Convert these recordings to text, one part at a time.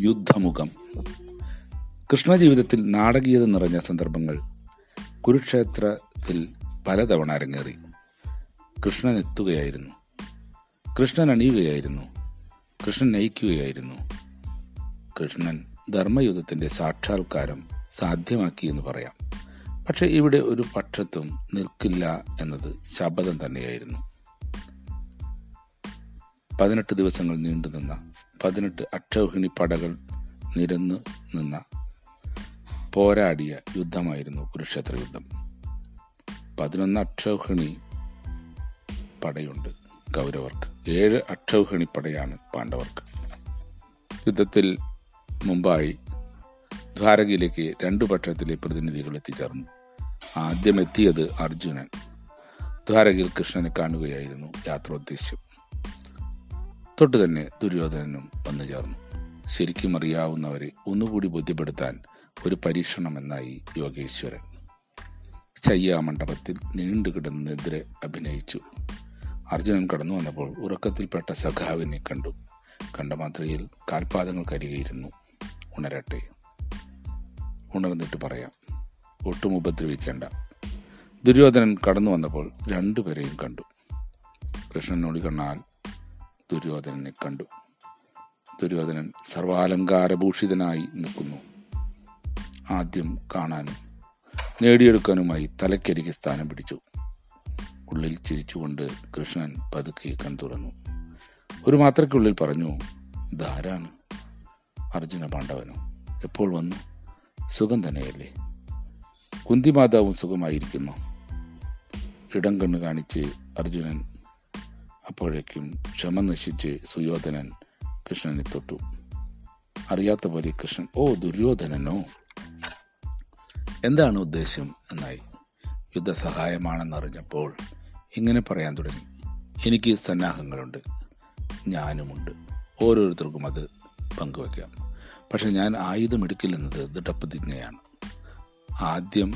യുദ്ധമുഖം. കൃഷ്ണജീവിതത്തിൽ നാടകീയത നിറഞ്ഞ സന്ദർഭങ്ങൾ കുരുക്ഷേത്രത്തിൽ പലതവണ അരങ്ങേറി. കൃഷ്ണൻ എത്തുകയായിരുന്നു. കൃഷ്ണൻ അണിയുകയായിരുന്നു. കൃഷ്ണൻ നയിക്കുകയായിരുന്നു. കൃഷ്ണൻ ധർമ്മയുദ്ധത്തിന്റെ സാക്ഷാത്കാരം സാധ്യമാക്കി എന്ന് പറയാം. പക്ഷെ ഇവിടെ ഒരു പക്ഷത്തും നിൽക്കില്ല എന്നത് ശപഥം തന്നെയായിരുന്നു. പതിനെട്ട് ദിവസങ്ങൾ നീണ്ടുനിന്ന പതിനെട്ട് അക്ഷൗഹിണി പടകൾ നിരന്നു നിന്ന പോരാടിയ യുദ്ധമായിരുന്നു കുരുക്ഷേത്ര യുദ്ധം. പതിനൊന്ന് അക്ഷൗഹിണി പടയുണ്ട് കൗരവർക്ക് ഏഴ് അക്ഷൗഹിണി പടയാണ് പാണ്ഡവർക്ക്. യുദ്ധത്തിൽ മുമ്പായി ദ്വാരകയിലേക്ക് രണ്ടു പക്ഷത്തിലെ പ്രതിനിധികൾ എത്തിച്ചേർന്നു. ആദ്യം എത്തിയത് അർജുനൻ. ദ്വാരകയിൽ കൃഷ്ണനെ കാണുകയായിരുന്നു യാത്രോദ്ദേശ്യം. തൊട്ടു തന്നെ ദുര്യോധനനും വന്നു ചേർന്നു. ശരിക്കും അറിയാവുന്നവരെ ഒന്നുകൂടി ബോധ്യപ്പെടുത്താൻ ഒരു പരീക്ഷണമെന്നായി യോഗേശ്വരൻ. ചയ്യ മണ്ഡപത്തിൽ നീണ്ടുകിടന്നെതിരെ അഭിനയിച്ചു. അർജുനൻ കടന്നു വന്നപ്പോൾ ഉറക്കത്തിൽപ്പെട്ട സഖാവിനെ കണ്ടു. കണ്ട മാത്രയിൽ കാൽപാദങ്ങൾക്കരികെയിരുന്നു. ഉണരട്ടെ. ഉണർന്നിട്ട് പറയാം. ഒട്ടും ഉപദ്രവിക്കേണ്ട. ദുര്യോധനൻ കടന്നു വന്നപ്പോൾ രണ്ടുപേരെയും കണ്ടു. കൃഷ്ണനോടി കണ്ണാൽ ദുര്യോധനനെ കണ്ടു. ദുര്യോധനൻ സർവാലങ്കാരഭൂഷിതനായി നിൽക്കുന്നു. ആദ്യം കാണാനും നേടിയെടുക്കാനുമായി തലക്കരികെ സ്ഥാനം പിടിച്ചു. ഉള്ളിൽ ചിരിച്ചുകൊണ്ട് കൃഷ്ണൻ പതുക്കെ കൺതുറന്നു ഒരു മാത്രയ്ക്കുള്ളിൽ പറഞ്ഞു ഇതാരാണ്? അർജുന പാണ്ഡവനോ? എപ്പോൾ വന്നു? സുഖം തന്നെയല്ലേ? കുന്തിമാതാവും സുഖമായിരിക്കുന്നു. ഇടം കണ്ണ് കാണിച്ച് അർജുനൻ അപ്പോഴേക്കും ക്ഷമ നശിച്ച് സുയോധനൻ കൃഷ്ണനെ തൊട്ടു. അറിയാത്ത പോലെ കൃഷ്ണൻ ഓ ദുര്യോധനനോ? എന്താണ് ഉദ്ദേശ്യം എന്നായി. യുദ്ധസഹായമാണെന്നറിഞ്ഞപ്പോൾ ഇങ്ങനെ പറയാൻ തുടങ്ങി. എനിക്ക് സന്നാഹങ്ങളുണ്ട്. ഞാനുമുണ്ട്. ഓരോരുത്തർക്കും അത് പങ്കുവയ്ക്കാം. പക്ഷെ ഞാൻ ആയുധമെടുക്കില്ലെന്നത് ദൃഢപ്രതിജ്ഞയാണ്. ആദ്യം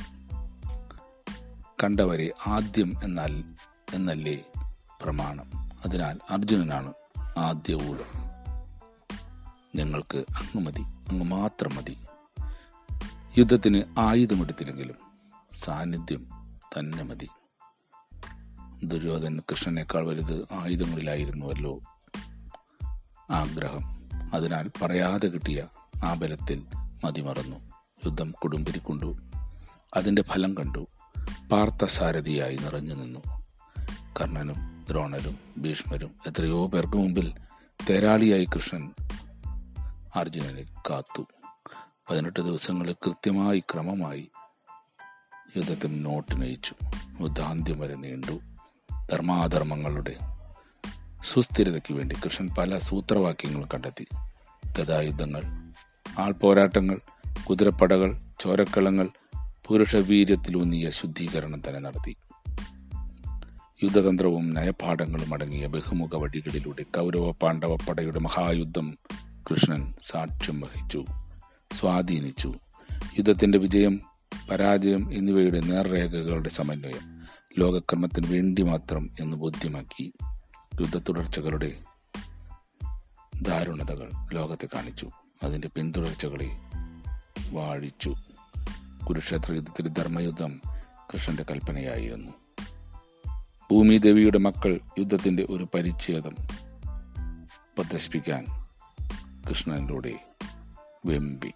കണ്ടവരെ ആദ്യം എന്നാൽ എന്നല്ലേ പ്രമാണം? അതിനാൽ അർജുനനാണ് ആദ്യ ഊഴം ഞങ്ങൾക്ക് അങ്ങ് മതി അങ്ങ് മാത്രം മതി. യുദ്ധത്തിന് ആയുധമെടുത്തില്ലെങ്കിലും സാന്നിധ്യം തന്നെ മതി. ദുര്യോധൻ കൃഷ്ണനേക്കാൾ വലുത് ആയുധങ്ങളിലായിരുന്നുവല്ലോ ആഗ്രഹം. അതിനാൽ പറയാതെ കിട്ടിയ ആ ബലത്തിൽ മതിമറന്നു. യുദ്ധം കൊടുമ്പിരിക്കൊണ്ടു. അതിന്റെ ഫലം കണ്ടു. പാർത്ഥസാരഥിയായി നിറഞ്ഞു നിന്നു. കർണനും ദ്രോണരും ഭീഷ്മരും എത്രയോ പേർക്ക് മുമ്പിൽ തേരാളിയായി കൃഷ്ണൻ അർജുനനെ കാത്തു. പതിനെട്ട് ദിവസങ്ങളിൽ കൃത്യമായി ക്രമമായി യുദ്ധത്തിൽ മുന്നോട്ട് നയിച്ചു യുദ്ധാന്ത്യം വരെ നീണ്ടു. ധർമാധർമ്മങ്ങളുടെ സുസ്ഥിരതയ്ക്ക് വേണ്ടി കൃഷ്ണൻ പല സൂത്രവാക്യങ്ങൾ കണ്ടെത്തി. ഗതായുദ്ധങ്ങൾ ആൾപോരാട്ടങ്ങൾ കുതിരപ്പടകൾ ചോരക്കളങ്ങൾ പുരുഷവീര്യത്തിലൂന്നിയ ശുദ്ധീകരണം തന്നെ നടത്തി. യുദ്ധതന്ത്രവും നയപാഠങ്ങളും അടങ്ങിയ ബഹുമുഖ വഴികളിലൂടെ കൗരവ പാണ്ഡവ പടയുടെ മഹായുദ്ധം കൃഷ്ണൻ സാക്ഷ്യം വഹിച്ചു സ്വാധീനിച്ചു. യുദ്ധത്തിന്റെ വിജയം പരാജയം എന്നിവയുടെ നേർരേഖകളുടെ സമന്വയം ലോകക്രമത്തിന് വേണ്ടി മാത്രം എന്ന് ബോധ്യമാക്കി യുദ്ധ തുടർച്ചകളുടെ ദാരുണതകൾ ലോകത്തെ കാണിച്ചു. അതിന്റെ പിന്തുടർച്ചകളെ വാഴിച്ചു. കുരുക്ഷേത്ര യുദ്ധത്തിലെ ധർമ്മയുദ്ധം കൃഷ്ണന്റെ കൽപ്പനയായിരുന്നു. ഭൂമി ദേവിയുടെ മക്കൾ യുദ്ധത്തിന്റെ ഒരു പരിച്ഛേദം പ്രദർശിപ്പിക്കാൻ കൃഷ്ണനിലൂടെ വെമ്പി.